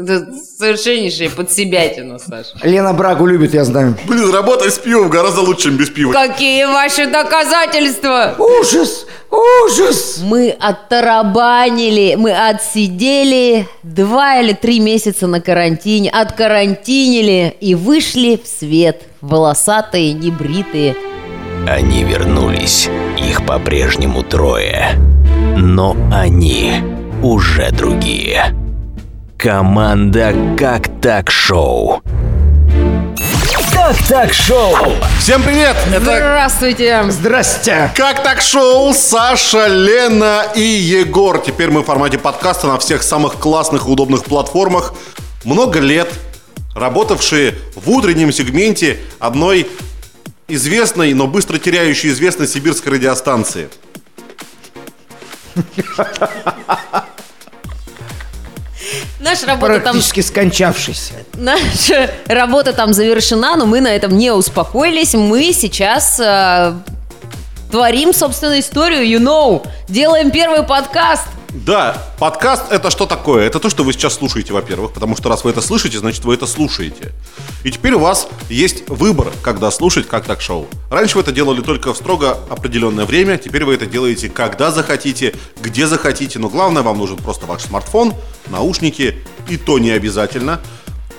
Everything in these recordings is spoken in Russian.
Это совершеннейшая подсебятина, Саша. Лена Брагу любит, я знаю. Блин, работать с пивом гораздо лучше, чем без пива. Какие ваши доказательства? Ужас! Ужас! Мы оттарабанили, мы отсидели два или три месяца на карантине, откарантинили и вышли в свет. Волосатые, небритые. Они вернулись. Их по-прежнему трое. Но они уже другие. Команда «Как так шоу». «Как так шоу» Всем привет! Это Здравствуйте! Здрасте! Как так шоу Саша, Лена и Егор. Теперь мы в формате подкаста на всех самых классных и удобных платформах. Много лет работавшие в утреннем сегменте одной известной, но быстро теряющей известность сибирской радиостанции. Наша работа там Практически скончавшийся. Наша работа там завершена, но мы на этом не успокоились. Мы сейчас э, творим, собственно, историю, you know. Делаем первый подкаст. Да, подкаст это что такое? Это то, что вы сейчас слушаете, во-первых, потому что раз вы это слышите, значит вы это слушаете. И теперь у вас есть выбор, когда слушать как так шоу. Раньше вы это делали только в строго определенное время, теперь вы это делаете когда захотите, где захотите, но главное вам нужен просто ваш смартфон, наушники, и то не обязательно.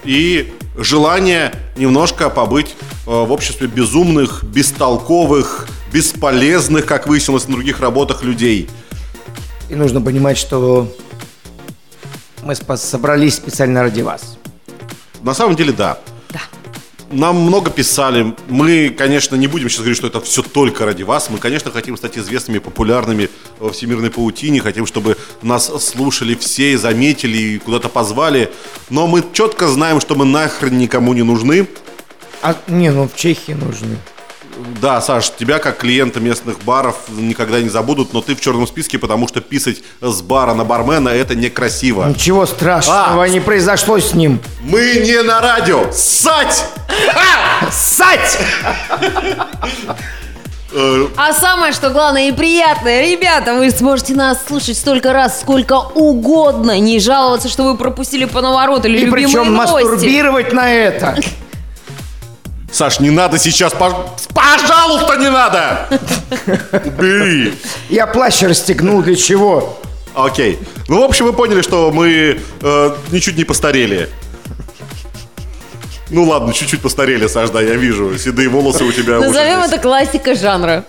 И желание немножко побыть э, в обществе безумных, бестолковых, бесполезных, как выяснилось на других работах, людей – И нужно понимать, что мы собрались специально ради вас. На самом деле, да. Да. Нам много писали. Мы, конечно, не будем сейчас говорить, что это все только ради вас. Мы, конечно, хотим стать известными, популярными во всемирной паутине. Хотим, чтобы нас слушали все, заметили и куда-то позвали. Но мы четко знаем, что мы нахрен никому не нужны. А, не, ну в Чехии нужны. Да, Саш, тебя как клиента местных баров никогда не забудут, но ты в черном списке, потому что писать с бара на бармена это некрасиво. Ничего страшного А. не произошло с ним. Мы не на радио. Сать! Э, А самое, что главное и приятное, ребята, вы сможете нас слушать столько раз, сколько угодно, не жаловаться, что вы пропустили по навороту или И любимые причем новости. мастурбировать на это. Саш, не надо сейчас, пож- пожалуйста, не надо! Убери! Я плащ расстегнул для чего? Окей. Ну, в общем, вы поняли, что мы э, ничуть не постарели. Ну ладно, чуть-чуть постарели, Саш, да, я вижу. Седые волосы у тебя Назовем это классика жанра.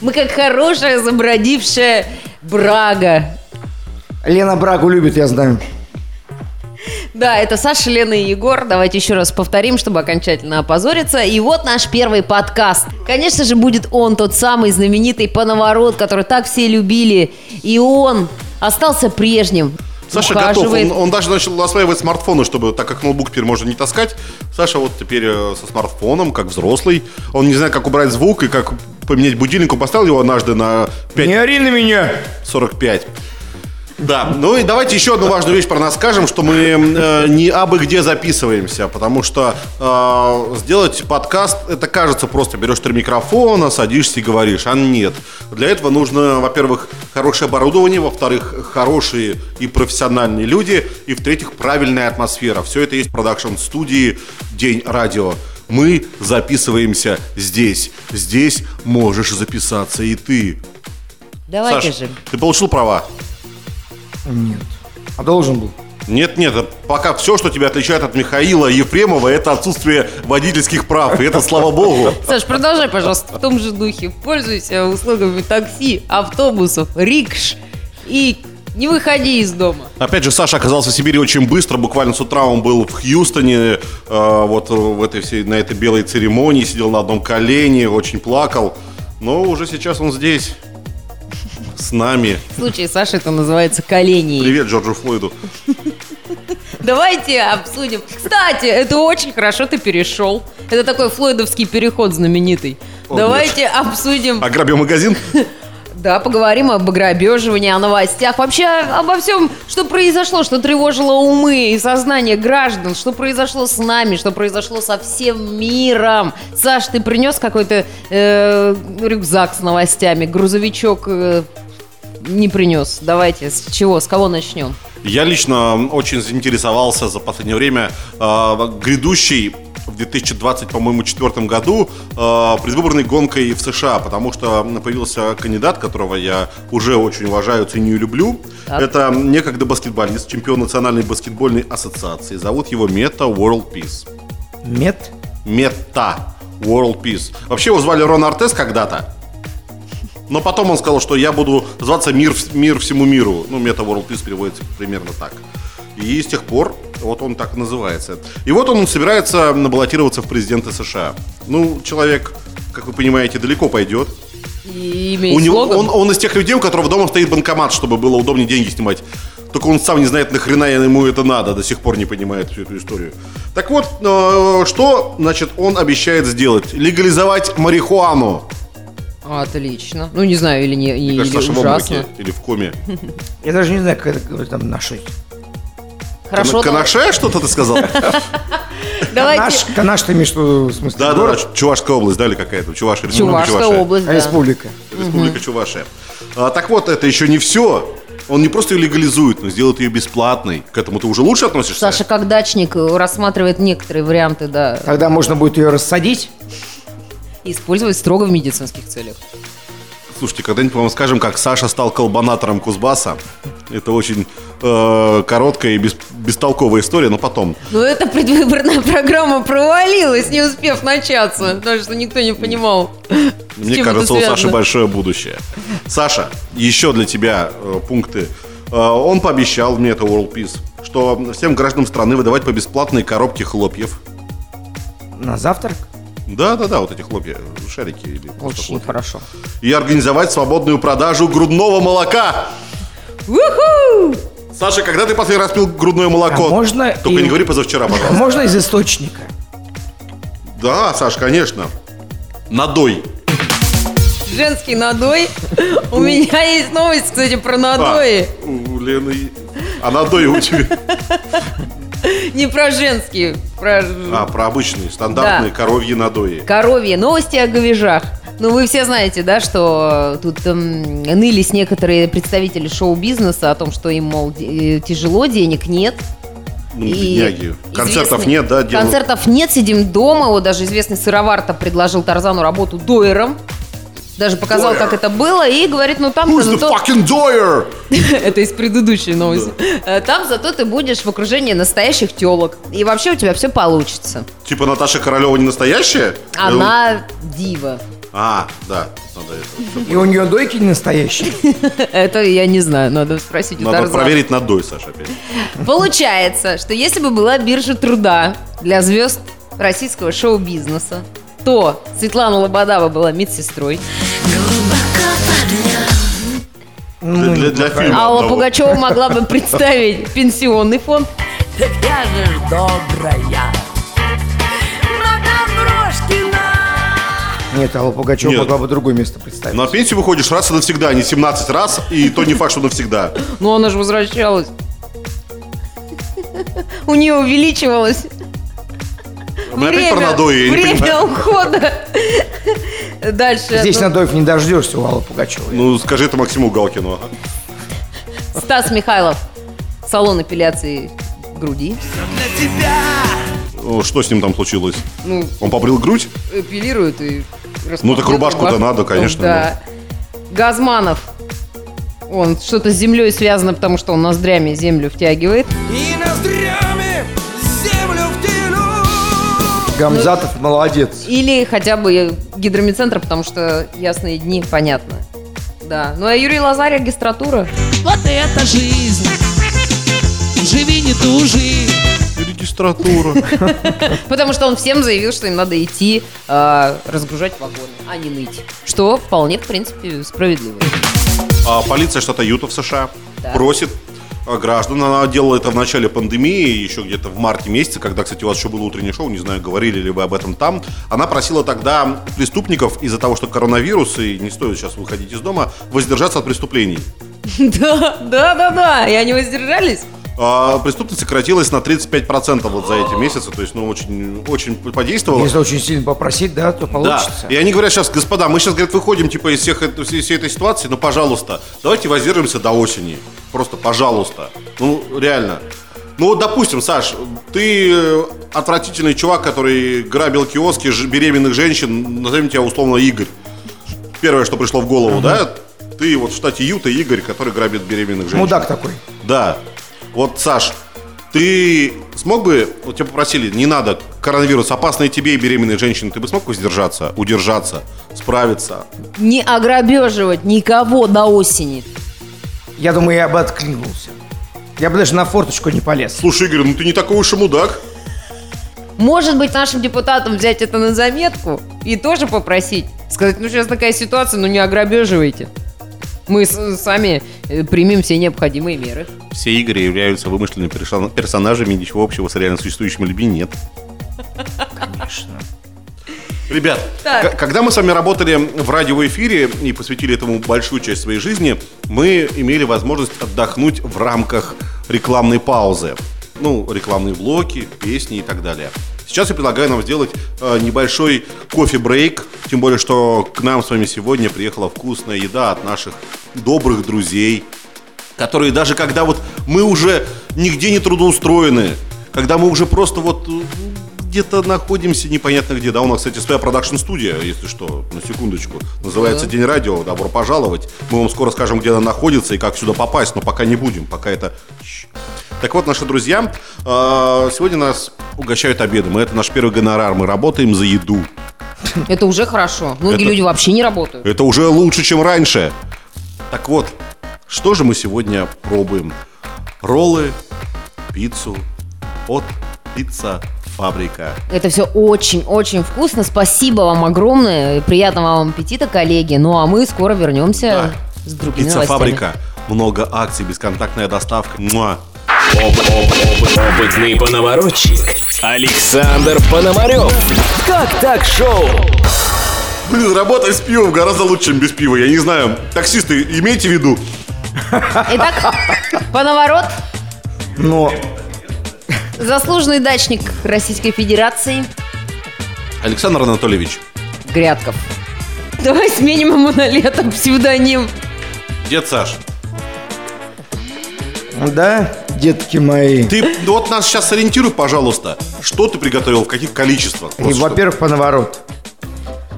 Мы как хорошая забродившая брага. Лена Брагу любит, я знаю. Да, это Саша, Лена и Егор. Давайте еще раз повторим, чтобы окончательно опозориться. И вот наш первый подкаст. Конечно же, будет он, тот самый знаменитый пановорот, который так все любили. И он остался прежним. Саша готов. Ухаживает. Он, он даже начал осваивать смартфоны, чтобы, так как ноутбук теперь можно не таскать, Саша вот теперь э, со смартфоном, как взрослый. Он не знает, как убрать звук и как поменять будильник. Он поставил его однажды на 5 Не ори на меня. 45. Да, ну и давайте еще одну важную вещь про нас скажем, что мы э, не абы где записываемся, потому что э, сделать подкаст, это кажется просто берешь три микрофона, садишься и говоришь, а нет. Для этого нужно, во-первых, хорошее оборудование, во-вторых, хорошие и профессиональные люди, и в-третьих, правильная атмосфера. Все это есть в продакшн-студии «День радио». Мы записываемся здесь. Здесь можешь записаться и ты. Давайте Саш, же. ты получил права? Нет. А должен был. Нет, нет, пока все, что тебя отличает от Михаила Ефремова, это отсутствие водительских прав. И это слава богу. Саш, продолжай, пожалуйста, в том же духе. Пользуйся услугами такси, автобусов, рикш и не выходи из дома. Опять же, Саша оказался в Сибири очень быстро. Буквально с утра он был в Хьюстоне, э, вот в этой всей, на этой белой церемонии, сидел на одном колене, очень плакал. Но уже сейчас он здесь, с нами. В случае Саши это называется колени. Привет Джорджу Флойду. Давайте обсудим. Кстати, это очень хорошо ты перешел. Это такой флойдовский переход знаменитый. О, Давайте обсудим. Ограбил магазин? Да, поговорим об ограбеживании, о новостях, вообще обо всем, что произошло, что тревожило умы и сознание граждан, что произошло с нами, что произошло со всем миром. Саш, ты принес какой-то э, рюкзак с новостями, грузовичок э, не принес. Давайте, с чего, с кого начнем? Я лично очень заинтересовался за последнее время э, грядущей в 2020, по-моему, четвертом году э, предвыборной гонкой в США, потому что появился кандидат, которого я уже очень уважаю, ценю и люблю. Так. Это некогда баскетболист, чемпион Национальной баскетбольной ассоциации. Зовут его Мета World Peace. Мед? Мета World Peace. Вообще его звали Рон Артес когда-то. Но потом он сказал, что я буду зваться Мир, мир всему миру. Ну, Мета World Peace переводится примерно так. И с тех пор вот он так называется. И вот он собирается баллотироваться в президенты США. Ну, человек, как вы понимаете, далеко пойдет. И У него, он, он из тех людей, у которого дома стоит банкомат, чтобы было удобнее деньги снимать. Только он сам не знает, нахрена ему это надо, до сих пор не понимает всю эту историю. Так вот, э, что, значит, он обещает сделать? Легализовать марихуану. Отлично. Ну, не знаю, или не, Мне или кажется, Саша в ужасно. обмороке или в коме. Я даже не знаю, как это там наши. Хорошо, Кана- Канаше что-то ты сказал? давайте. Канаш, Канаш ты имеешь в виду, в смысле, Да, да, да, город? Чувашская область, да, или какая-то? Чувашия, Республика Чувашская Чувашия. область, да. республика. Республика Чувашия. А, так вот, это еще не все. Он не просто ее легализует, но сделает ее бесплатной. К этому ты уже лучше относишься? Саша, как дачник, э, рассматривает некоторые варианты, да, Тогда можно будет ее рассадить. И использовать строго в медицинских целях. Слушайте, когда-нибудь вам скажем, как Саша стал колбанатором Кузбасса. Это очень э, короткая и бес- бестолковая история, но потом. Но эта предвыборная программа провалилась, не успев начаться, потому что никто не понимал. с Мне чем кажется, это у Саши большое будущее. Саша, еще для тебя э, пункты. Э, он пообещал, мне это World Peace, что всем гражданам страны выдавать по бесплатной коробке хлопьев. На завтрак? Да-да-да, вот эти хлопья, шарики. Или Очень хлопья. хорошо. И организовать свободную продажу грудного молока. Уху! Саша, когда ты последний раз пил грудное молоко? А можно Только и- не говори позавчера, пожалуйста. Можно из источника. Да, Саш, конечно. Надой. Женский надой. У меня есть новость, кстати, про надои. А, у Лены... А надой у тебя... Не про женские, про А, про обычные, стандартные Да. коровьи надои. коровьи. Новости о говежах. Ну, вы все знаете, да, что тут эм, нылись некоторые представители шоу-бизнеса о том, что им, мол, э, тяжело, денег нет. Ну, И бедняги. Концертов нет, да? делают? Концертов нет, сидим дома. Вот даже известный сыроварта предложил Тарзану работу доером. Даже показал, Доер. как это было, и говорит, ну там Who's the то- fucking doyer? Это из предыдущей новости. Э, Там зато ты будешь в окружении настоящих телок. И вообще у тебя все получится. Типа Наташа Королева не настоящая? Она дива. А, да, надо это. И у нее дойки не настоящие. Это я не знаю, надо спросить у Надо проверить надой, Саша, опять. Получается, что если бы была биржа труда для звезд российского шоу-бизнеса, то Светлана Лободава была медсестрой, Для, для- для фильма. Алла одного. Пугачева могла бы представить пенсионный фонд, Я же добрая. Нет, Алла Пугачева Нет. могла бы другое место представить. На пенсию выходишь раз и навсегда, а не 17 раз, и то не факт, что навсегда. но она же возвращалась. У нее увеличивалось Мы опять про надои, я не время понимаю. ухода. Дальше. Здесь ну, надоев не дождешься у Аллы Пугачевой. Ну, скажи это Максиму Галкину. ага. Стас Михайлов. Салон эпиляции груди. Что с ним там случилось? Ну, Он побрил грудь? эпилирует и... Ну, так рубашку-то рубашку. надо, конечно, Да. Газманов. Он что-то с землей связано, потому что он ноздрями землю втягивает. И ноздрями Гамзатов молодец. Или хотя бы гидромедцентр, потому что ясные дни, понятно. Да. Ну а Юрий Лазарь, регистратура. Вот это жизнь. Живи, не тужи. Регистратура. Потому что он всем заявил, что им надо идти э, разгружать вагоны, а не ныть. Что вполне, в принципе, справедливо. А полиция штата Юта в США просит а, граждан, она делала это в начале пандемии, еще где-то в марте месяце, когда, кстати, у вас еще было утреннее шоу, не знаю, говорили ли вы об этом там. Она просила тогда преступников из-за того, что коронавирус, и не стоит сейчас выходить из дома, воздержаться от преступлений. Да, да, да, да. И они воздержались. А преступность сократилась на 35% вот за эти месяцы, то есть, ну, очень, очень подействовало. Если очень сильно попросить, да, то получится. Да. И они говорят сейчас, господа, мы сейчас, говорят, выходим типа из всех, всей, всей этой ситуации, но, пожалуйста, давайте воздержимся до осени. Просто, пожалуйста. Ну, реально. Ну, вот, допустим, Саш, ты э, отвратительный чувак, который грабил киоски беременных женщин, назовем тебя условно Игорь. Первое, что пришло в голову, да? Ты вот в штате Юта Игорь, который грабит беременных женщин. Мудак такой. Да. Вот, Саш, ты смог бы, вот тебя попросили, не надо, коронавирус опасный тебе и беременной женщине, ты бы смог воздержаться, удержаться, справиться? Не ограбеживать никого до осени. Я думаю, я бы откликнулся. Я бы даже на форточку не полез. Слушай, Игорь, ну ты не такой уж и мудак. Может быть, нашим депутатам взять это на заметку и тоже попросить. Сказать, ну сейчас такая ситуация, ну не ограбеживайте. Мы сами э, примем все необходимые меры. Все игры являются вымышленными персон- персонажами, ничего общего с реально существующими людьми нет. Конечно. Ребят, когда мы с вами работали в радиоэфире и посвятили этому большую часть своей жизни, мы имели возможность отдохнуть в рамках рекламной паузы. Ну, рекламные блоки, песни и так далее. Сейчас я предлагаю нам сделать э, небольшой кофе-брейк, тем более, что к нам с вами сегодня приехала вкусная еда от наших добрых друзей, которые даже когда вот мы уже нигде не трудоустроены, когда мы уже просто вот э, где-то находимся непонятно где, да, у нас, кстати, своя продакшн-студия, если что, на секундочку, называется День радио, добро пожаловать, мы вам скоро скажем, где она находится и как сюда попасть, но пока не будем, пока это... Так вот, наши друзья, э, сегодня нас угощают обедом, и это наш первый гонорар, мы работаем за еду. Это уже хорошо. Многие Это- люди вообще не работают. Это уже лучше, чем раньше. Так вот, что же мы сегодня пробуем? Роллы, пиццу от Пицца Фабрика. Это все очень-очень вкусно. Спасибо вам огромное. Приятного вам аппетита, коллеги. Ну а мы скоро вернемся с другими Пицца. Фабрика. Много акций, бесконтактная доставка. Муа. Опытный поворотчик Александр Пономарев. Как так шоу? Блин, работать с пивом гораздо лучше, чем без пива. Я не знаю. Таксисты, имейте в виду. Итак, поворот. Но Заслуженный дачник Российской Федерации Александр Анатольевич, Грядков. Давай сменим ему на лето псевдоним. дед Саш, да, детки мои. ты ну вот нас сейчас сориентируй, пожалуйста. Что ты приготовил, в каких количествах? И, Просто во-первых, по наворот.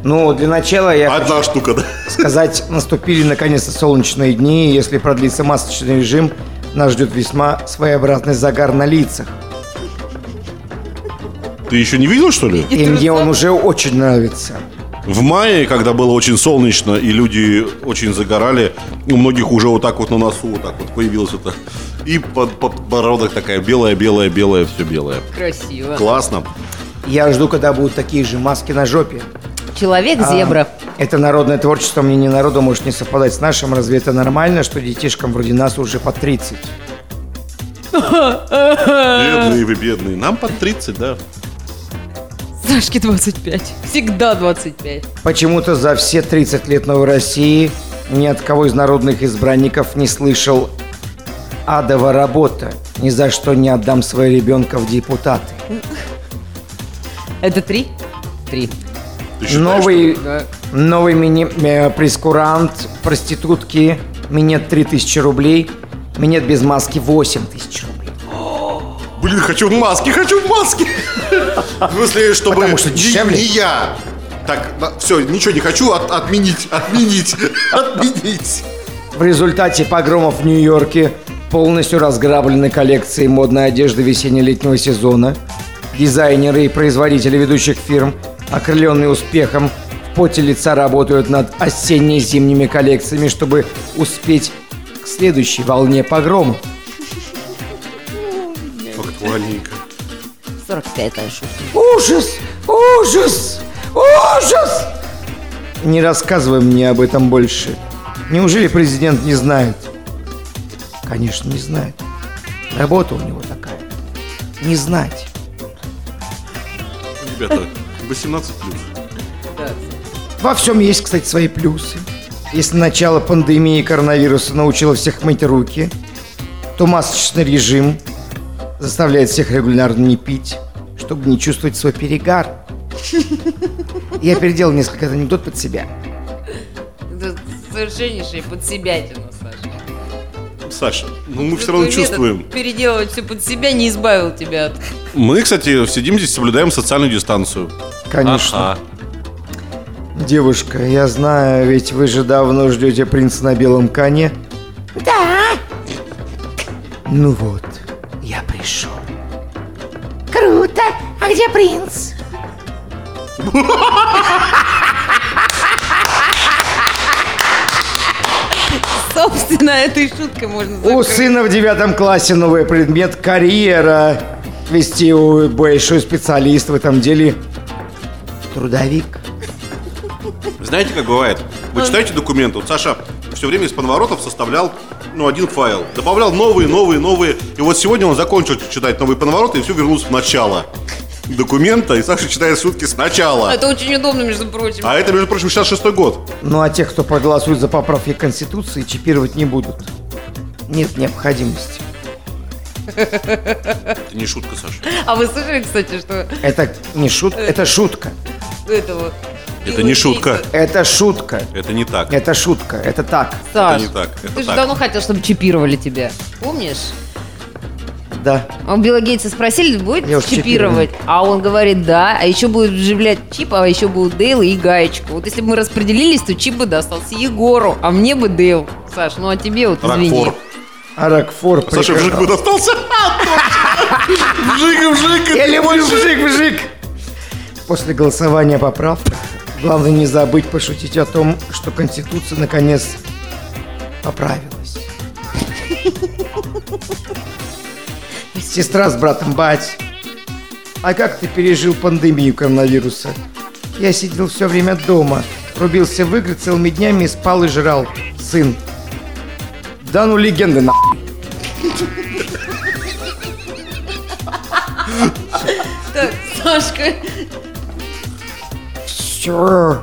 Ну, для начала я Одна штука, да? сказать, наступили наконец-то солнечные дни, и если продлится масочный режим, нас ждет весьма своеобразный загар на лицах. Ты еще не видел, что ли? И мне он уже очень нравится. В мае, когда было очень солнечно и люди очень загорали, у многих уже вот так вот на носу вот так вот появилось это. И под, подбородок такая белая, белая, белая, все белое. Красиво. Классно. Я жду, когда будут такие же маски на жопе. Человек-зебра. Это народное творчество мне не народу может не совпадать с нашим. Разве это нормально, что детишкам вроде нас уже по 30? Бедные вы, бедные. Нам под 30, да. Сашке 25. Всегда 25. Почему-то за все 30 лет Новой России ни от кого из народных избранников не слышал адова работа. Ни за что не отдам своего ребенка в депутаты. Это три? Три. Считаешь, Новый, Да. новый мини, э, прескурант проститутки минет 3000 рублей, минет без маски 8000 рублей. что- Блин, хочу в маске, хочу в маске. В смысле, чтобы Потому что не- дешевле. не я. Так, все, ничего не хочу, от- отменить, отменить, отменить. В результате погромов в Нью-Йорке полностью разграблены коллекции модной одежды весенне-летнего сезона. Дизайнеры и производители ведущих фирм, окрыленные успехом, в поте лица работают над осенне-зимними коллекциями, чтобы успеть к следующей волне погромов. Актуальненько. 45 шутка. Ужас! Ужас! Ужас! Не рассказывай мне об этом больше. Неужели президент не знает? Конечно, не знает. Работа у него такая. Не знать. Ребята, 18 плюс. Во всем есть, кстати, свои плюсы. Если начало пандемии коронавируса научило всех мыть руки, то масочный режим заставляет всех регулярно не пить, чтобы не чувствовать свой перегар. Я переделал несколько анекдот под себя. Это совершеннейшая подсебятина, Саша. Саша, ну мы все равно чувствуем. Переделывать все под себя не избавил тебя от... Мы, кстати, сидим здесь, соблюдаем социальную дистанцию. Конечно. Ага. Девушка, я знаю, ведь вы же давно ждете принца на белом коне. Да. Ну вот, где принц? Собственно, этой шуткой можно У закрыть. сына в девятом классе новый предмет карьера. Вести у большой специалист в этом деле. Трудовик. Знаете, как бывает? Вы читаете документы. Вот Саша все время из подворотов составлял ну, один файл. Добавлял новые, новые, новые. И вот сегодня он закончил читать новые подвороты и все вернулся в начало документа. И Саша читает шутки сначала. Это очень удобно, между прочим. А это, между прочим, 66-й год. Ну а тех, кто проголосует за поправки Конституции, чипировать не будут. Нет необходимости. Это не шутка, Саша. А вы слышали, кстати, что Это не шутка, это шутка. этого... Это не шутка. Это шутка. Это не так. Это шутка. Это так. Саш, не так, это ты же так. давно хотел, чтобы чипировали тебя. Помнишь? Да. А у Билла Гейтса спросили, будет Я чипировать? А он говорит, да. А еще будет вживлять чип, а еще будут Дейл и гаечку. Вот если бы мы распределились, то чип бы достался Егору, а мне бы Дейл. Саш, ну а тебе вот извини. Рокфор. А Рокфор Саша, вжик бы достался. Вжик, вжик. Я люблю вжик, вжик. После голосования о поправках главное не забыть пошутить о том, что Конституция наконец поправилась. Сестра с братом бать. А как ты пережил пандемию коронавируса? Я сидел все время дома, рубился в игры целыми днями, спал и жрал. Сын. Да ну легенды на. Так, Сашка, Чё?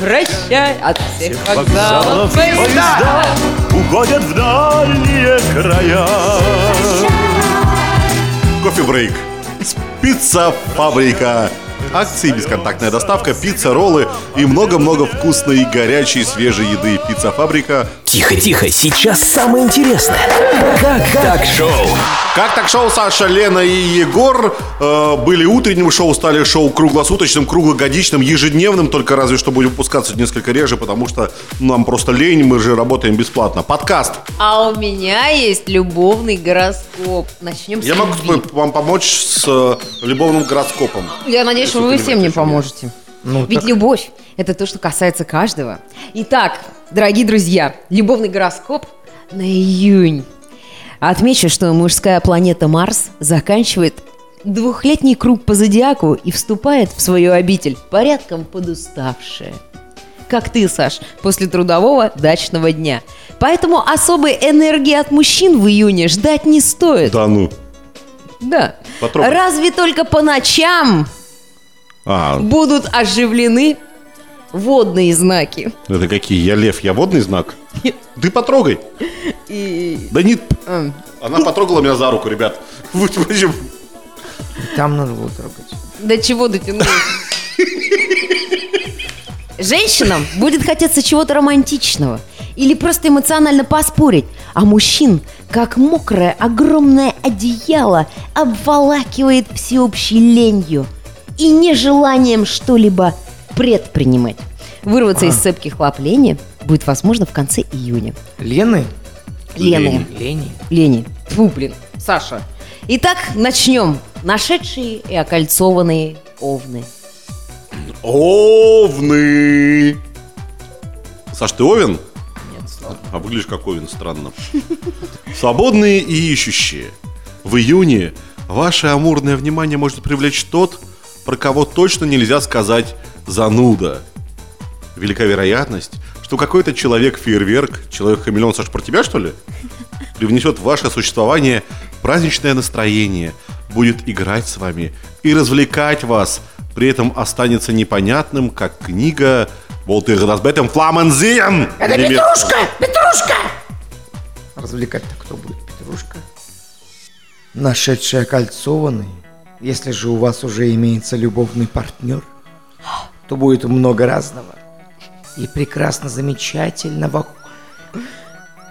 Прощай от всех вокзалов поезда. уходят в дальние края. Кофе-брейк. Пицца-фабрика. Акции, бесконтактная доставка, пицца, роллы и много-много вкусной, горячей, свежей еды. Пицца-фабрика. Тихо, тихо, сейчас самое интересное. Как так шоу? Как так шоу Саша, Лена и Егор э, были утренним шоу, стали шоу круглосуточным, круглогодичным, ежедневным, только разве что будет выпускаться несколько реже, потому что нам просто лень, мы же работаем бесплатно. Подкаст. А у меня есть любовный гороскоп. Начнем с Я могу любви. вам помочь с э, любовным гороскопом. Я надеюсь, что вы всем мне я. поможете. Ну, Ведь так- любовь – это то, что касается каждого. Итак, дорогие друзья, любовный гороскоп на июнь. Отмечу, что мужская планета Марс заканчивает двухлетний круг по зодиаку и вступает в свою обитель, порядком подуставшая. Как ты, Саш, после трудового дачного дня. Поэтому особой энергии от мужчин в июне ждать не стоит. Да ну. Да. Потрогай. Разве только по ночам А, будут оживлены водные знаки. это какие? Я лев, я водный знак? Ты потрогай. Да не... М. Она потрогала меня за руку, ребят. Там надо было трогать. До чего дотянулась? Женщинам будет хотеться чего-то романтичного или просто эмоционально поспорить, а мужчин, как мокрое огромное одеяло, обволакивает всеобщей ленью и нежеланием что-либо предпринимать. Вырваться из цепких лап лени будет возможно в конце июня. Лены? Лены. Лени. Лени. Фу, блин. Саша. Итак, начнем. Нашедшие и окольцованные овны. Овны. Саш, ты овен? Нет, А выглядишь как овен, странно. Свободные и ищущие. В июне ваше амурное внимание может привлечь тот, про кого точно нельзя сказать «зануда». Велика вероятность, что какой-то человек-фейерверк, человек-хамелеон, Саш, про тебя, что ли? Привнесет в ваше существование праздничное настроение, будет играть с вами и развлекать вас, при этом останется непонятным, как книга «Волтер das Bett im Flammen Это Петрушка! Петрушка! Развлекать-то кто будет? Петрушка? Нашедший окольцованный. Если же у вас уже имеется любовный партнер, то будет много разного. И прекрасно замечательного.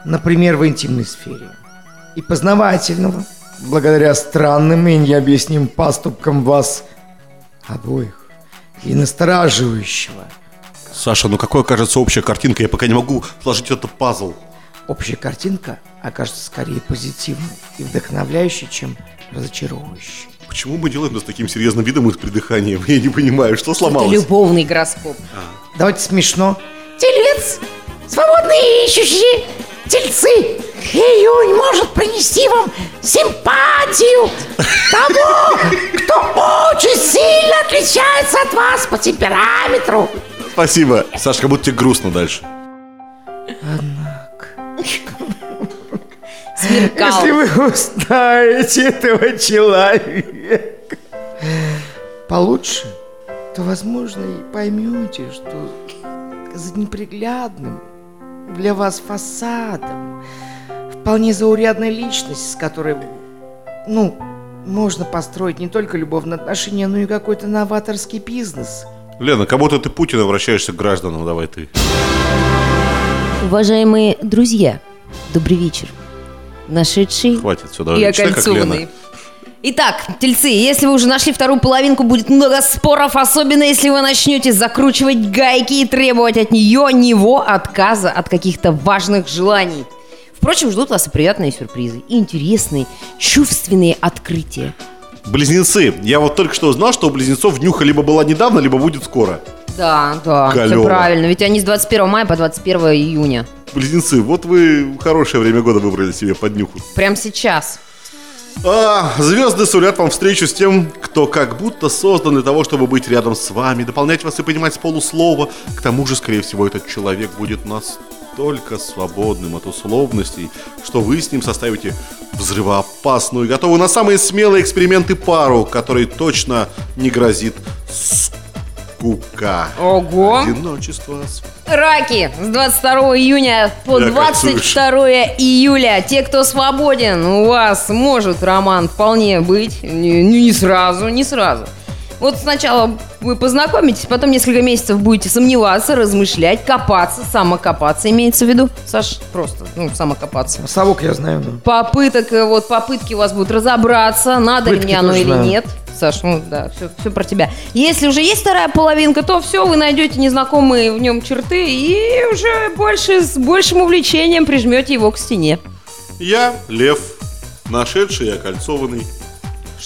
Например, в интимной сфере. И познавательного. Благодаря странным и необъяснимым поступкам вас обоих. И настораживающего. Саша, ну какой окажется общая картинка? Я пока не могу сложить этот пазл. Общая картинка окажется скорее позитивной и вдохновляющей, чем разочаровывающей. Почему мы делаем это с таким серьезным видом и с придыханием? Я не понимаю, что Это сломалось? любовный гороскоп. Давайте смешно. Телец, свободные ищущие, тельцы. Июнь может принести вам симпатию того, кто очень сильно отличается от вас по темпераметру. Спасибо. Будто тебе грустно дальше. Смеркал. Если вы узнаете этого человека получше, то, возможно, и поймете, что за неприглядным для вас фасадом вполне заурядная личность, с которой, ну, можно построить не только любовные отношения, но и какой-то новаторский бизнес. Лена, как будто ты Путина обращаешься к гражданам, давай ты. Уважаемые друзья, добрый вечер. Нашедший Хватит, все, и. Читай, как окольцованный. Лена. Итак, тельцы, если вы уже нашли вторую половинку, будет много споров, особенно если вы начнете закручивать гайки и требовать от нее, него отказа от каких-то важных желаний. Впрочем, ждут вас и приятные сюрпризы, и интересные, чувственные открытия. Близнецы. Я вот только что узнал, что у близнецов нюха либо была недавно, либо будет скоро. Да, да, все Клёво. правильно, ведь они с 21 мая по 21 июня. Близнецы, вот вы хорошее время года выбрали себе под нюху. Прямо сейчас. А, звезды сулят вам встречу с тем, кто как будто создан для того, чтобы быть рядом с вами, дополнять вас и понимать с полуслова. К тому же, скорее всего, этот человек будет настолько свободным от условностей, что вы с ним составите взрывоопасную и готовы на самые смелые эксперименты пару, которой точно не грозит скука. Ого! Одиночество. Раки с 22 июня по Я 22 июля. Те, кто свободен, у вас может роман вполне быть. Не, не сразу, не сразу. Вот сначала вы познакомитесь, потом несколько месяцев будете сомневаться, размышлять, копаться, самокопаться имеется в виду. Саш, просто, ну, самокопаться. Совок я знаю, но... Попыток, э, вот попытки у вас будут разобраться, надо ли Пытки мне оно или знаю. нет. Саш, ну да, все, все про тебя. Если уже есть вторая половинка, то все, вы найдете незнакомые в нем черты и уже больше с большим увлечением прижмете его к стене. Я Лев, нашедший и окольцованный.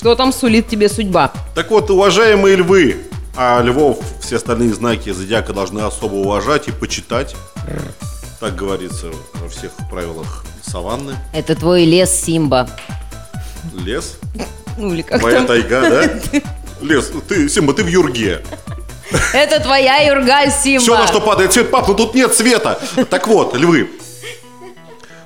Что там сулит тебе судьба? Так вот, уважаемые львы, а львов все остальные знаки зодиака должны особо уважать и почитать. Так говорится во всех правилах саванны. Это твой лес Симба. Лес. Ну или как Моя там? тайга, да? Лес. Ты, Симба, ты в юрге. Это твоя юрга Симба. Все, на что падает свет, пап, но тут нет света. Так вот, львы.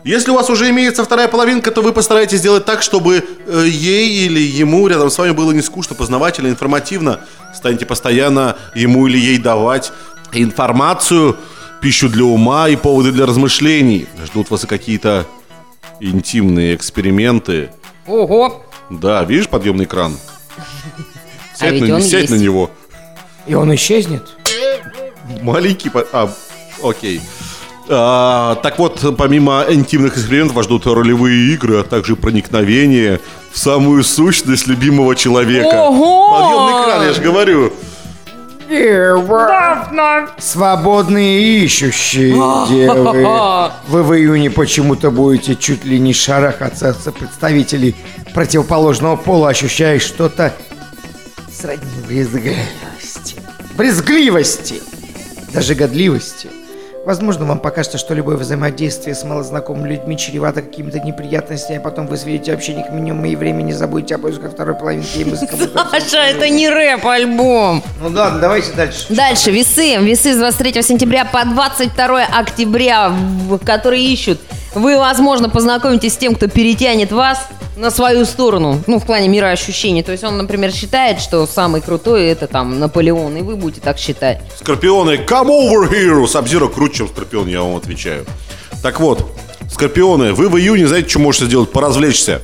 Если у вас уже имеется вторая половинка, то вы постарайтесь сделать так, чтобы э, ей или ему рядом с вами было не скучно, познавательно, информативно. Станьте постоянно ему или ей давать информацию, пищу для ума и поводы для размышлений. Ждут вас и какие-то интимные эксперименты. Ого. Да, видишь подъемный кран? А Сядь, ведь на, сядь есть. на него. И он исчезнет? Маленький... по- А, окей. А, так вот, помимо интимных экспериментов вас ждут ролевые игры, а также проникновение в самую сущность любимого человека. Ого! Подъемный кран, я же говорю. Свободные ищущие девы. Вы в июне почему-то будете чуть ли не шарахаться от представителей противоположного пола, ощущая что-то сродни брезгливости. Брезгливости! Даже годливости. Возможно, вам покажется, что любое взаимодействие с малознакомыми людьми чревато какими-то неприятностями, а потом вы сведете общение к минимуму и времени забудете о поисках второй половинки и. Саша, это не рэп-альбом. Ну ладно, давайте дальше. Дальше, весы. Весы с 23 сентября по 22 октября, которые ищут. Вы, возможно, познакомитесь с тем, кто перетянет вас на свою сторону. Ну, в плане мира ощущений. То есть он, например, считает, что самый крутой это там Наполеон, и вы будете так считать. Скорпионы, come over here! Сабзиро круче, чем Скорпион, я вам отвечаю. Так вот, Скорпионы, вы в июне, знаете, что можете сделать? Поразвлечься.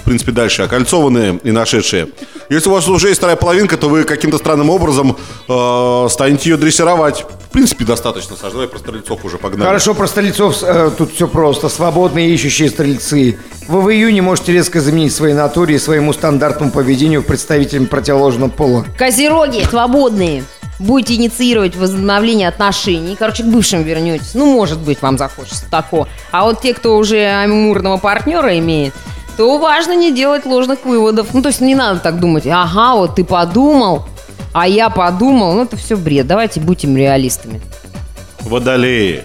В принципе, дальше, окольцованные и нашедшие. Если у вас уже есть вторая половинка, то вы каким-то странным образом э, станете ее дрессировать. В принципе, достаточно, давай про стрельцов уже погнали. Хорошо, про стрельцов э, тут все просто. Свободные ищущие стрельцы. Вы в июне можете резко заменить своей натуре и своему стандартному поведению представителям противоположного пола. Козероги свободные. Будете инициировать возобновление отношений. Короче, к бывшим вернетесь. Ну, может быть, вам захочется такого. А вот те, кто уже амурного партнера имеет, то важно не делать ложных выводов. Ну, то есть не надо так думать. Ага, вот ты подумал, а я подумал. Ну, это все бред. Давайте будем реалистами. Водолеи.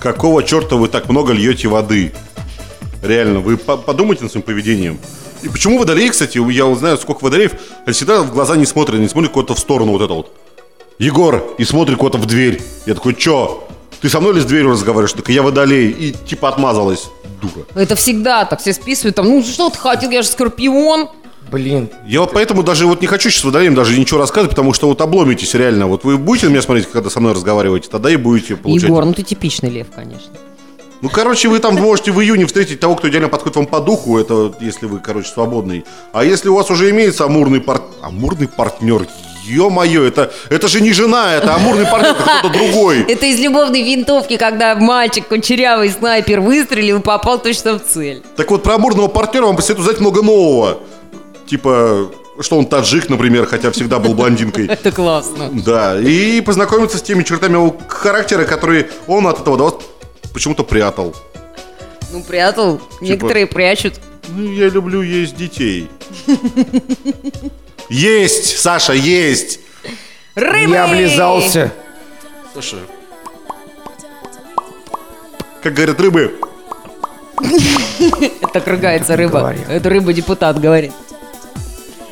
Какого черта вы так много льете воды? Реально, вы по- подумайте над своим поведением. И почему водолеи, кстати, я вот знаю, сколько водолеев, они всегда в глаза не смотрят, не смотрят куда-то в сторону вот это вот. Егор, и смотрит куда-то в дверь. Я такой, чё? Ты со мной или с дверью разговариваешь? Так я водолей. И типа отмазалась, дура. Это всегда так все списывают. Там, ну, что ты хотел, я же скорпион. Блин, Я вот поэтому даже вот не хочу сейчас водолеям даже ничего рассказывать, потому что вот обломитесь реально. Вот вы будете на меня смотреть, когда со мной разговариваете, тогда и будете получать. Егор, ну ты типичный лев, конечно. Ну, короче, вы там можете в июне встретить того, кто идеально подходит вам по духу, это если вы, короче, свободный. А если у вас уже имеется амурный, пар... амурный партнер, ё-моё, это, это же не жена, это амурный партнер, кто-то другой. Это из любовной винтовки, когда мальчик, кучерявый снайпер, выстрелил и попал точно в цель. Так вот, про амурного партнера вам посоветую узнать много нового. Типа, что он таджик, например, хотя всегда был блондинкой. Это классно. Да, и познакомиться с теми чертами его характера, которые он от этого до вас почему-то прятал. Ну, прятал. Некоторые прячут. Ну, я люблю есть детей. Есть, Саша, есть. Рыбы! я облизался. Саша. Как говорят рыбы, Так рыгается рыба. Это рыба-депутат говорит.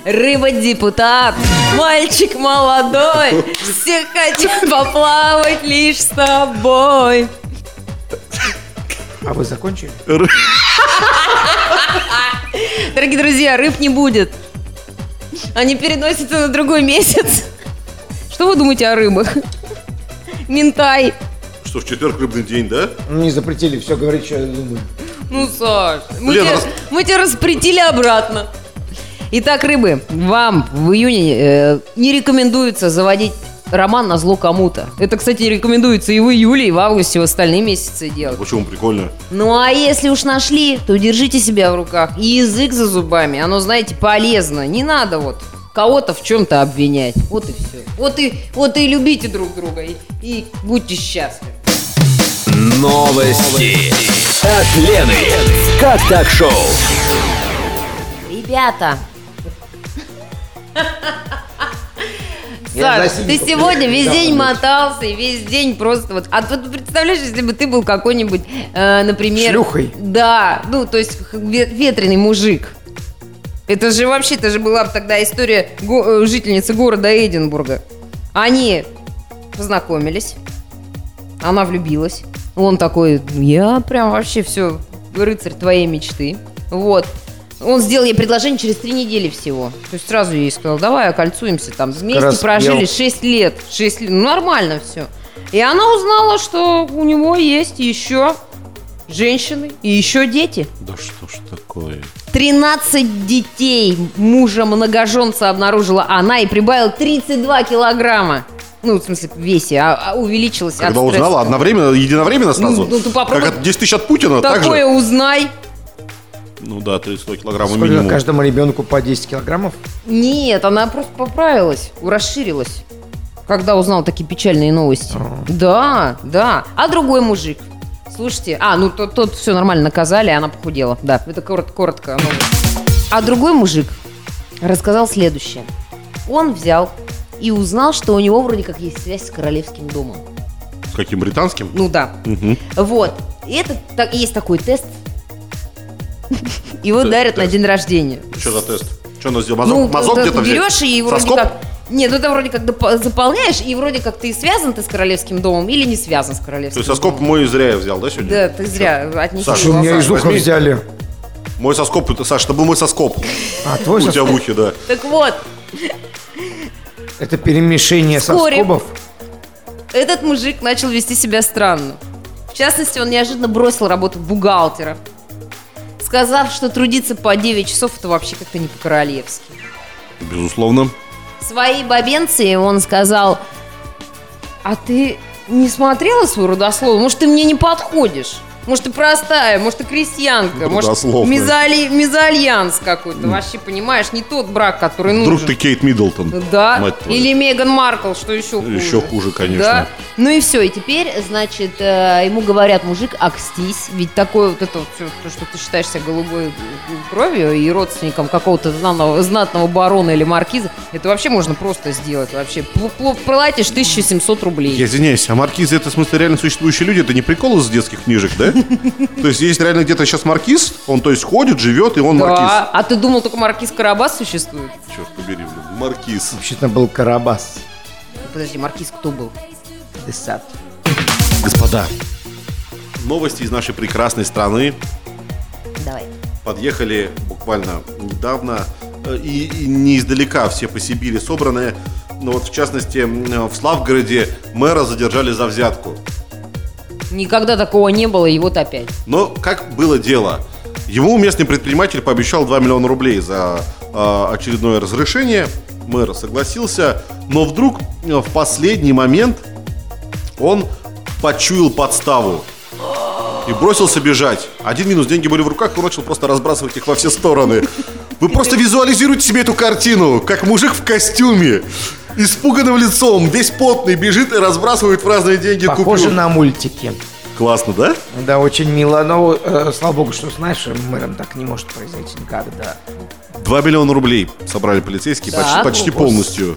Рыба-депутат, мальчик молодой, все хотят поплавать лишь с тобой. А вы закончили? Дорогие друзья, рыб не будет. Они переносятся на другой месяц. Что вы думаете о рыбах? Минтай. что в четверг рыбный день, да? Ну, не запретили все говорить, что я думаю. Ну, Саш, мы, Лена, тебя, раз- мы тебя распретили обратно. Итак, рыбы, вам в июне э, не рекомендуется заводить роман на зло кому-то. Это, кстати, рекомендуется и в июле, и в августе, и в остальные месяцы делать. Почему прикольно? Ну, а если уж нашли, то держите себя в руках. И язык за зубами, оно, знаете, полезно. Не надо вот кого-то в чем-то обвинять. Вот и все. Вот и, вот и любите друг друга, и, и будьте счастливы. Новости от Лены. Как так шоу? Ребята. Саш, ты сегодня весь день мотался, и весь день просто вот... А вот представляешь, если бы ты был какой-нибудь, э, например... Шлюхой? Да, ну, то есть ветреный мужик. Это же вообще, это же была бы тогда история го- э, жительницы города Эдинбурга. Они познакомились, она влюбилась. Он такой, я прям вообще все, рыцарь твоей мечты. Вот. Он сделал ей предложение через три недели всего. То есть сразу ей сказал, давай окольцуемся. Там вместе раз прожили 6 лет. 6 лет. Ну, нормально все. И она узнала, что у него есть еще женщины и еще дети. Да что ж такое? 13 детей мужа многоженца обнаружила она и прибавила 32 килограмма. Ну, в смысле, в весе, а, а увеличилась от Когда стресса. узнала, одновременно, единовременно сразу? Ну, ну, ты попробуй- Как от 10 тысяч от Путина, так Такое же? узнай. Ну да, 32 килограмма Сколько минимум. каждому ребенку по 10 килограммов? Нет, она просто поправилась, расширилась, когда узнала такие печальные новости. Да, да. А другой мужик? Слушайте, а, ну тот, тот все нормально наказали, а она похудела. Да, это корот- коротко. новость. А другой мужик рассказал следующее. Он взял и узнал, что у него вроде как есть связь с королевским домом. С каким британским? Ну да. Мгм. Вот. И это так, есть такой тест. Его Т- дарят на день рождения. Что за тест? Что она сделала? Мазок, Ну, мазок ты где-то берешь и вроде Соскоб? как... Нет, ну это вроде как заполняешь, и вроде как ты связан ты с королевским домом или не связан с То королевским есть соскоб домом. мой зря я взял, да, сегодня? Да, ты зря отнеси Саша, У меня из уха взяли. Мой соскоб, это, Саш, это был мой соскоб. А твой У тебя в ухе, да. Так вот, Это перемешение Вскоре. соскобов. этот мужик начал вести себя странно. В частности, он неожиданно бросил работу бухгалтера. Сказав, что трудиться по 9 часов это вообще как-то не по-королевски. Безусловно. Своей бабенции он сказал, а ты не смотрела свою родословную? Может, ты мне не подходишь? Может, ты простая, может, ты крестьянка, может, Родословная. мезоли- мезальянс какой-то. Вообще, понимаешь, не тот брак, который нужен. Вдруг ты Кейт Миддлтон. Да, или Меган Маркл, что еще хуже. Еще хуже, конечно. Да. Ну и все, и теперь, значит, э, ему говорят, мужик, акстись, ведь такое вот это вот всё, то, что ты считаешь себя голубой кровью и родственником какого-то знатного, знатного барона или маркиза, это вообще можно просто сделать вообще. Пл- пл- Платишь 1700 рублей. Я извиняюсь, а маркизы это в смысле реально существующие люди? Это не прикол из детских книжек, да? То есть есть реально где-то сейчас маркиз, он то есть ходит, живет, и он маркиз. Да, а ты думал, только маркиз Карабас существует? Черт побери, блин, маркиз. Вообще-то был Карабас. Подожди, маркиз кто был? Десат. Господа, новости из нашей прекрасной страны Давай. подъехали буквально недавно э, и, и не издалека все по Сибири собранные. Но вот в частности в Славгороде мэра задержали за взятку. Никогда такого не было, и вот опять. Но как было дело? Ему местный предприниматель пообещал 2 миллиона рублей за э, очередное разрешение. Мэр согласился, но вдруг э, в последний момент он почуял подставу и бросился бежать. Один минус, деньги были в руках, он начал просто разбрасывать их во все стороны. Вы просто визуализируйте себе эту картину, как мужик в костюме, испуганным лицом, весь потный, бежит и разбрасывает в разные деньги Похоже купюр. на мультики. Классно, да? Да, очень мило. Но, э, слава богу, что с нашим мэром так не может произойти никогда. 2 миллиона рублей собрали полицейские, Так, почти, почти полностью.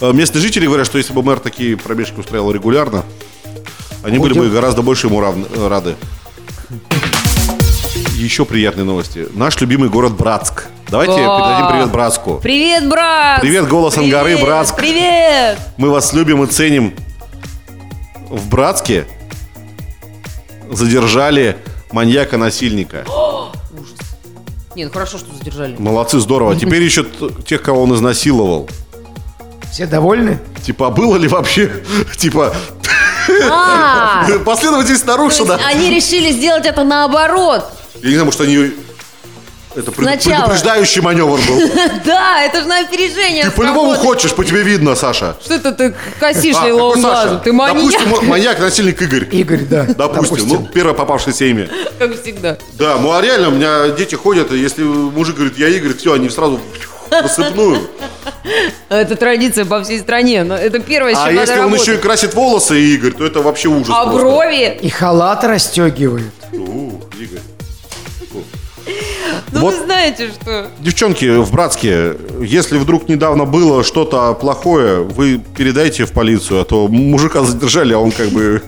Э, Местные жители говорят, что если бы мэр такие пробежки устраивал регулярно, они были бы Будем- гораздо больше ему равны- э, рады. Еще приятные новости. Наш любимый город Братск. Давайте Да. передадим привет Братску. Привет, брат! Привет, голос Привет, Ангары, Братск. Привет! Мы вас любим и ценим. В Братске задержали маньяка-насильника. Не, ну хорошо, что задержали. Молодцы, здорово. Теперь еще тех, кого он изнасиловал. Все довольны? Типа, а было ли вообще, типа, А, последовательность нарушена? они решили сделать это наоборот. Я не знаю, может, они... Это Сначала. предупреждающий маневр был. Да, это же на опережение. Ты по-любому хочешь, по тебе видно, Саша. Что это ты косишь А, Саша? глазом? Ты маньяк, Допустим, маньяк, насильник Игорь. Игорь, да. Допустим, ну, первое попавшееся имя. как всегда. Да, ну а реально, у меня дети ходят, и если мужик говорит, я Игорь, все, они сразу в рассыпную. Это традиция по всей стране. но Это первое, с чем А если он работать. еще и красит волосы, Игорь, то это вообще ужас А просто. брови? И халат расстегивают. У, Игорь. Ну Вот. вы знаете, что... Девчонки в Братске, если вдруг недавно было что-то плохое, вы передайте в полицию, а то мужика задержали, а он как бы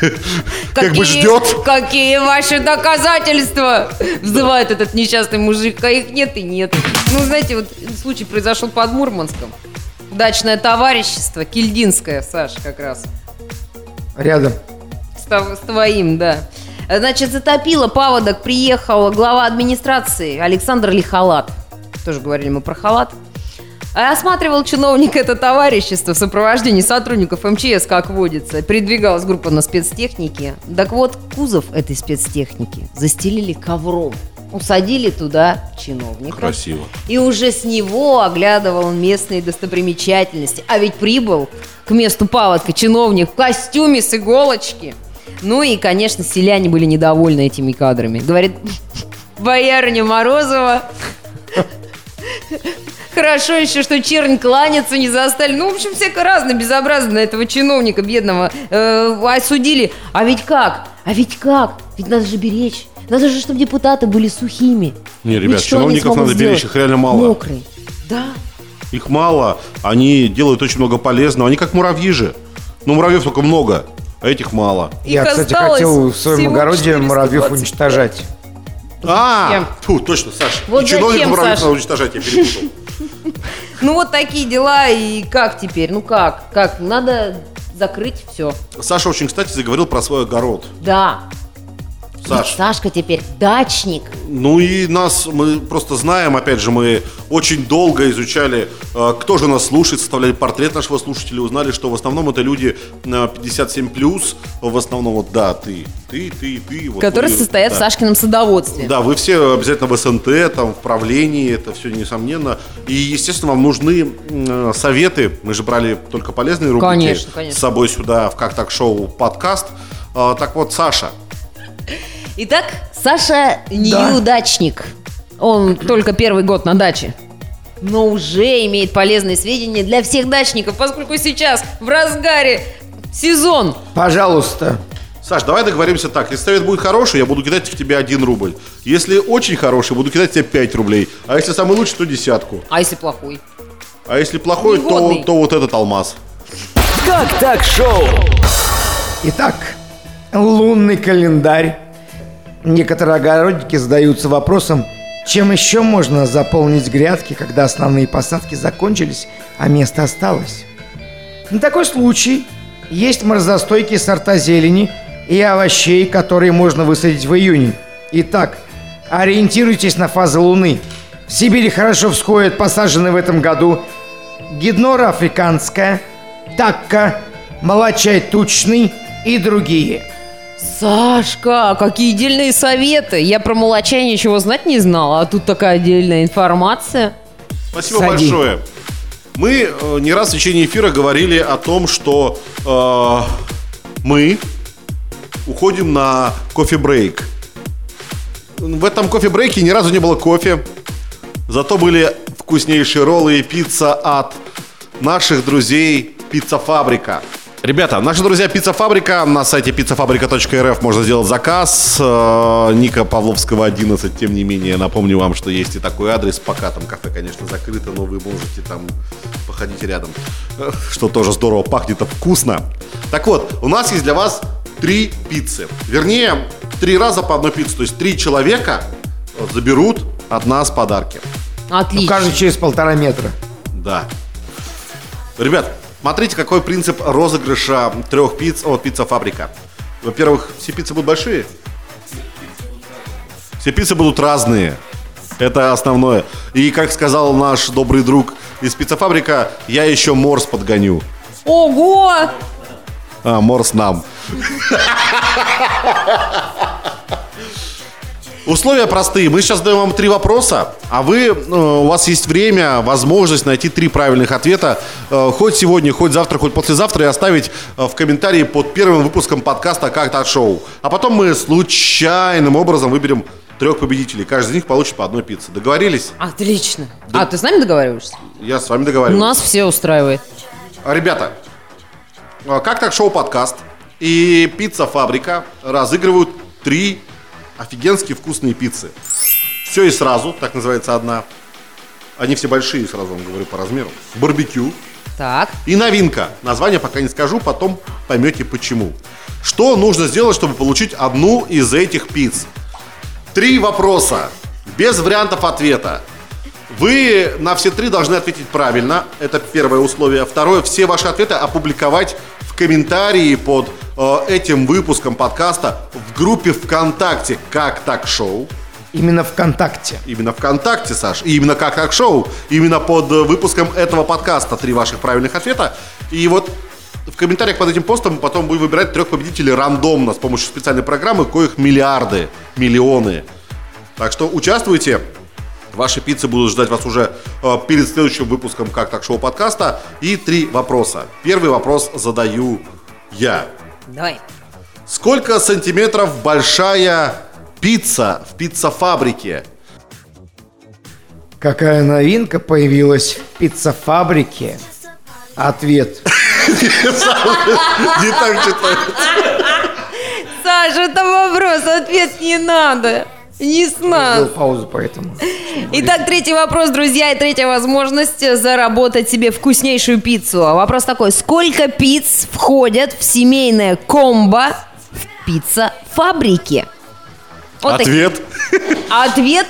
как бы ждет. Какие ваши доказательства? Взывает этот несчастный мужик, а их нет и нет. Ну, знаете, вот случай произошел под Мурманском. Дачное товарищество, Кильдинское, Саш, как раз. Рядом. С твоим, да. Значит, затопило паводок, приехал глава администрации Александр Лихалат. Тоже говорили мы про халат. А Осматривал чиновник это товарищество в сопровождении сотрудников МЧС, как водится. Передвигалась группа на спецтехнике. Так вот, кузов этой спецтехники застелили ковром. Усадили туда чиновника. Красиво. И уже с него оглядывал местные достопримечательности. А ведь прибыл к месту паводка чиновник в костюме с иголочки. Ну и, конечно, селяне были недовольны этими кадрами. Говорит, боярыня Морозова, Хорошо еще, что чернь кланяться не застали. Ну, в общем, всяко разно, безобразно этого чиновника бедного э, осудили. А ведь как? А ведь как? Ведь надо же беречь. Надо же, чтобы депутаты были сухими. Не, Ведь ребят, они чиновников надо беречь, сделать? их реально мало. Мокрые. Да. Их мало, они делают очень много полезного. Они как муравьи же. Ну, муравьев только много, а этих мало. Я, Их кстати, осталось хотел в своем огороде 420. муравьев уничтожать. А, фу, точно, Саш. Вот и чиновников зачем, муравьев надо уничтожать, я перепутал. Ну, вот такие дела. И как теперь? Ну, как? Как? Надо закрыть все. Саша очень, кстати, заговорил про свой огород. Да. Саш. Сашка теперь дачник. Ну и нас, мы просто знаем, опять же, мы очень долго изучали, э, кто же нас слушает, составляли портрет нашего слушателя, узнали, что в основном это люди э, 57+, в основном вот, да, ты, ты, ты, ты. вот Которые вы, состоят да. в Сашкином садоводстве. Да, вы все обязательно в СНТ, там, в правлении, это все несомненно. И, естественно, вам нужны э, советы. Мы же брали только полезные рубрики Конечно, конечно. с собой сюда в «Как так шоу» подкаст. А, так вот, Саша, Итак, Саша неудачник. Он только первый год на даче. Но уже имеет полезные сведения для всех дачников, поскольку сейчас в разгаре сезон. Пожалуйста. Саш, давай договоримся так. Если совет будет хороший, я буду кидать в тебя один рубль. Если очень хороший, буду кидать в тебя 5 рублей. А если самый лучший, то десятку. А если плохой? А если плохой, то, то вот этот алмаз. Как так шоу? Итак, лунный календарь. Некоторые огородники задаются вопросом, чем еще можно заполнить грядки, когда основные посадки закончились, а место осталось. На такой случай есть морозостойкие сорта зелени и овощей, которые можно высадить в июне. Итак, ориентируйтесь на фазы Луны. В Сибири хорошо всходят посаженные в этом году гиднора африканская, такка, молочай тучный и другие. Сашка, какие дельные советы! Я про молочай ничего знать не знала, а тут такая отдельная информация. Спасибо Сади. большое. Мы э, не раз в течение эфира говорили о том, что э, мы уходим на кофе-брейк. В этом кофе-брейке ни разу не было кофе. Зато были вкуснейшие роллы и пицца от наших друзей Пицца Фабрика. Ребята, наши друзья Пицца Фабрика, на сайте pizzafabrika.rf можно сделать заказ. Э, Ника Павловского 11, тем не менее, напомню вам, что есть и такой адрес, пока там кафе, конечно, закрыто, но вы можете там походить рядом, Э, что тоже здорово, пахнет вкусно. Так вот, у нас есть для вас три пиццы. Вернее, три раза по одной пицце, то есть три человека заберут от нас подарки. Ну, Отлично. каждый через полтора метра. Да. Ребят, смотрите, какой принцип розыгрыша трех пиц от Пицца Фабрика. Во-первых, все пиццы будут большие. Все пиццы будут разные. Это основное. И, как сказал наш добрый друг из Пицца Фабрика, я еще морс подгоню. Ого! А, морс нам. Условия простые. Мы сейчас даем вам три вопроса, а вы, э, у вас есть время, возможность найти три правильных ответа. э, Хоть сегодня, хоть завтра, хоть послезавтра и оставить э, в комментарии под первым выпуском подкаста «Как так шоу». А потом мы случайным образом выберем трех победителей. Каждый из них получит по одной пицце. Договорились? Отлично. А, ты с нами договариваешься? Я с вами договариваюсь. Нас все устраивает. А, Ребята, как так шоу подкаст и пицца фабрика разыгрывают три офигенски вкусные пиццы. Все и сразу, так называется одна. Они все большие, сразу вам говорю по размеру. Барбекю. Так. И новинка. Название пока не скажу, потом поймете почему. Что нужно сделать, чтобы получить одну из этих пиц? Три вопроса. Без вариантов ответа. Вы на все три должны ответить правильно. Это первое условие. Второе, все ваши ответы опубликовать в комментарии под э, этим выпуском подкаста в группе ВКонтакте «Как так шоу». Именно ВКонтакте. Именно ВКонтакте, Саш. И именно как так шоу. Именно под э, выпуском этого подкаста три ваших правильных ответа. И вот в комментариях под этим постом мы потом будем выбирать трех победителей рандомно с помощью специальной программы, коих миллиарды, миллионы. Так что участвуйте. Ваши пиццы будут ждать вас уже э, перед следующим выпуском «Как так шоу» подкаста. И три вопроса. Первый вопрос задаю я. Давай. Сколько сантиметров большая пицца в пиццафабрике? Какая новинка появилась в пиццафабрике? Ответ. Не так читается. Саша, это вопрос, ответ не надо. Не с Был нас. паузу поэтому. Итак, третий вопрос, друзья, и третья возможность заработать себе вкуснейшую пиццу. А Вопрос такой, сколько пиц входят в семейное комбо в пицца-фабрике? Вот такие. Ответ. А Ответ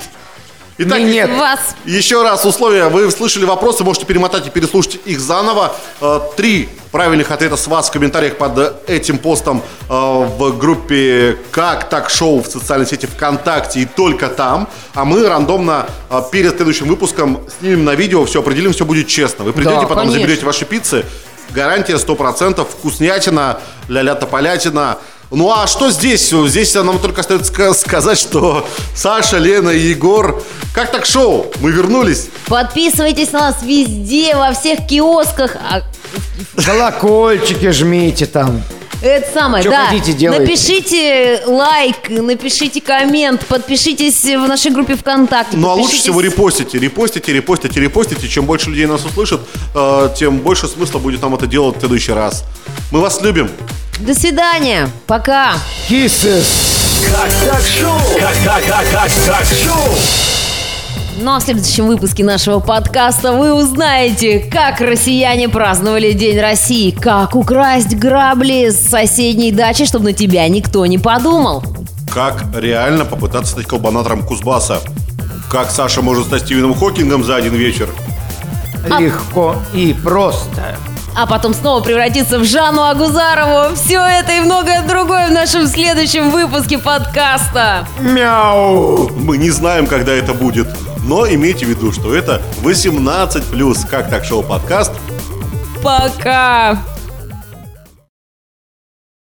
Итак, Не, нет. Вас. Еще раз условия. Вы слышали вопросы, можете перемотать и переслушать их заново. Э, Три правильных ответа с вас в комментариях под этим постом э, в группе «Как так шоу» в социальной сети ВКонтакте и только там. А мы рандомно э, перед следующим выпуском снимем на видео, все определим, все будет честно. Вы придете, Да, потом конечно. заберете ваши пиццы. Гарантия 100%, вкуснятина, ля-ля тополятина. Ну а что здесь? Здесь нам только остается ска- сказать, что Саша, Лена и Егор, как так шоу? Мы вернулись. Подписывайтесь на нас везде, во всех киосках. А, Колокольчики жмите там. это самое, Чё да. хотите, делайте. Напишите лайк, напишите коммент, подпишитесь в нашей группе ВКонтакте. Ну а лучше всего репостите, репостите, репостите, репостите. Чем больше людей нас услышат, э, тем больше смысла будет нам это делать в следующий раз. Мы вас любим. До свидания. Пока. Kisses. Как так шоу? Как так, как, как так шоу? Ну а в следующем выпуске нашего подкаста вы узнаете, как россияне праздновали День России, как украсть грабли с соседней дачи, чтобы на тебя никто не подумал. Как реально попытаться стать колбанатором Кузбасса? Как Саша может стать Стивеном Хокингом за один вечер? Легко и просто. А потом снова превратиться в Жанну Агузарову. Все это и многое другое в нашем следующем выпуске подкаста. Мяу. Мы не знаем, когда это будет. Но имейте в виду, что это 18+, как так шоу подкаст. Пока.